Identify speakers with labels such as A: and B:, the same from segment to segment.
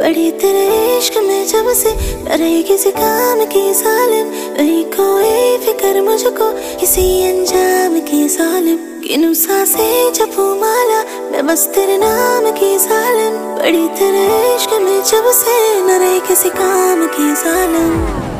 A: पड़ी तेरे इश्क में जब से न रही किसी काम की सालिम नहीं कोई फ़िक्र मुझको किसी अंजाम की सालिम। किनु सांसे जपू माला, मैं बस तेरे नाम की सालिम। बड़ी तेरे इश्क में जब से न रही किसी काम की सालिम।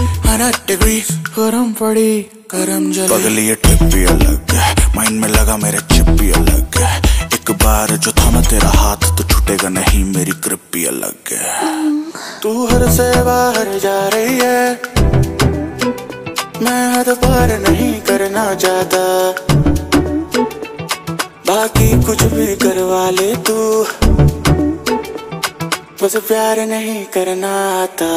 B: Hundred degree. गरम पड़ी गरम जली। पगली ये ट्रिप भी अलग है माइंड में लगा मेरे चिप भी अलग है। एक बार जो थामा तेरा हाथ तो छूटेगा नहीं मेरी ग्रिप भी अलग है। तू हर से बाहर जा रही है। मैं हद पार नहीं करना चाहता। बाकी कुछ भी करवा ले तू। बस प्यार नहीं करना आता।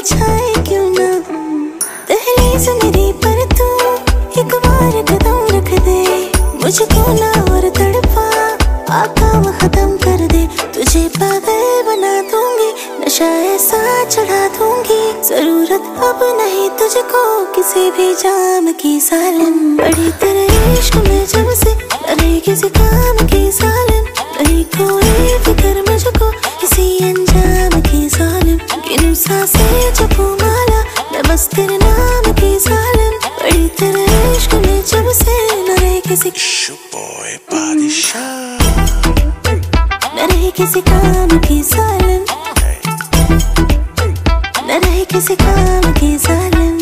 A: बादल क्यों ना? दहलीज मेरी पर तू एक बार कदम रख दे। मुझको ना और तड़पा, आका खत्म कर दे। तुझे पागल बना दूँगी, नशा ऐसा चढ़ा दूँगी। ज़रूरत अब नहीं तुझको किसी भी जाम की सालिम बड़ी तेरे इश्क में जब से अरे किसी काम की सालिम नहीं कोई फ़िक्र मुझको किसी अंजाम की सालिम किनु सांसे जपू माला मैं बस तेरे नाम की सालिम। बड़ी तेरे इश्क में जब से न रही किसी
B: बॉय बादशाह।
A: न रही किसी काम की सालिम। न रही किसी काम की सालिम।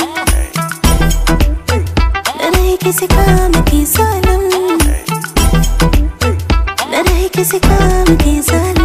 A: न रही किसी काम की सालिम। न रही किसी काम की सालिम।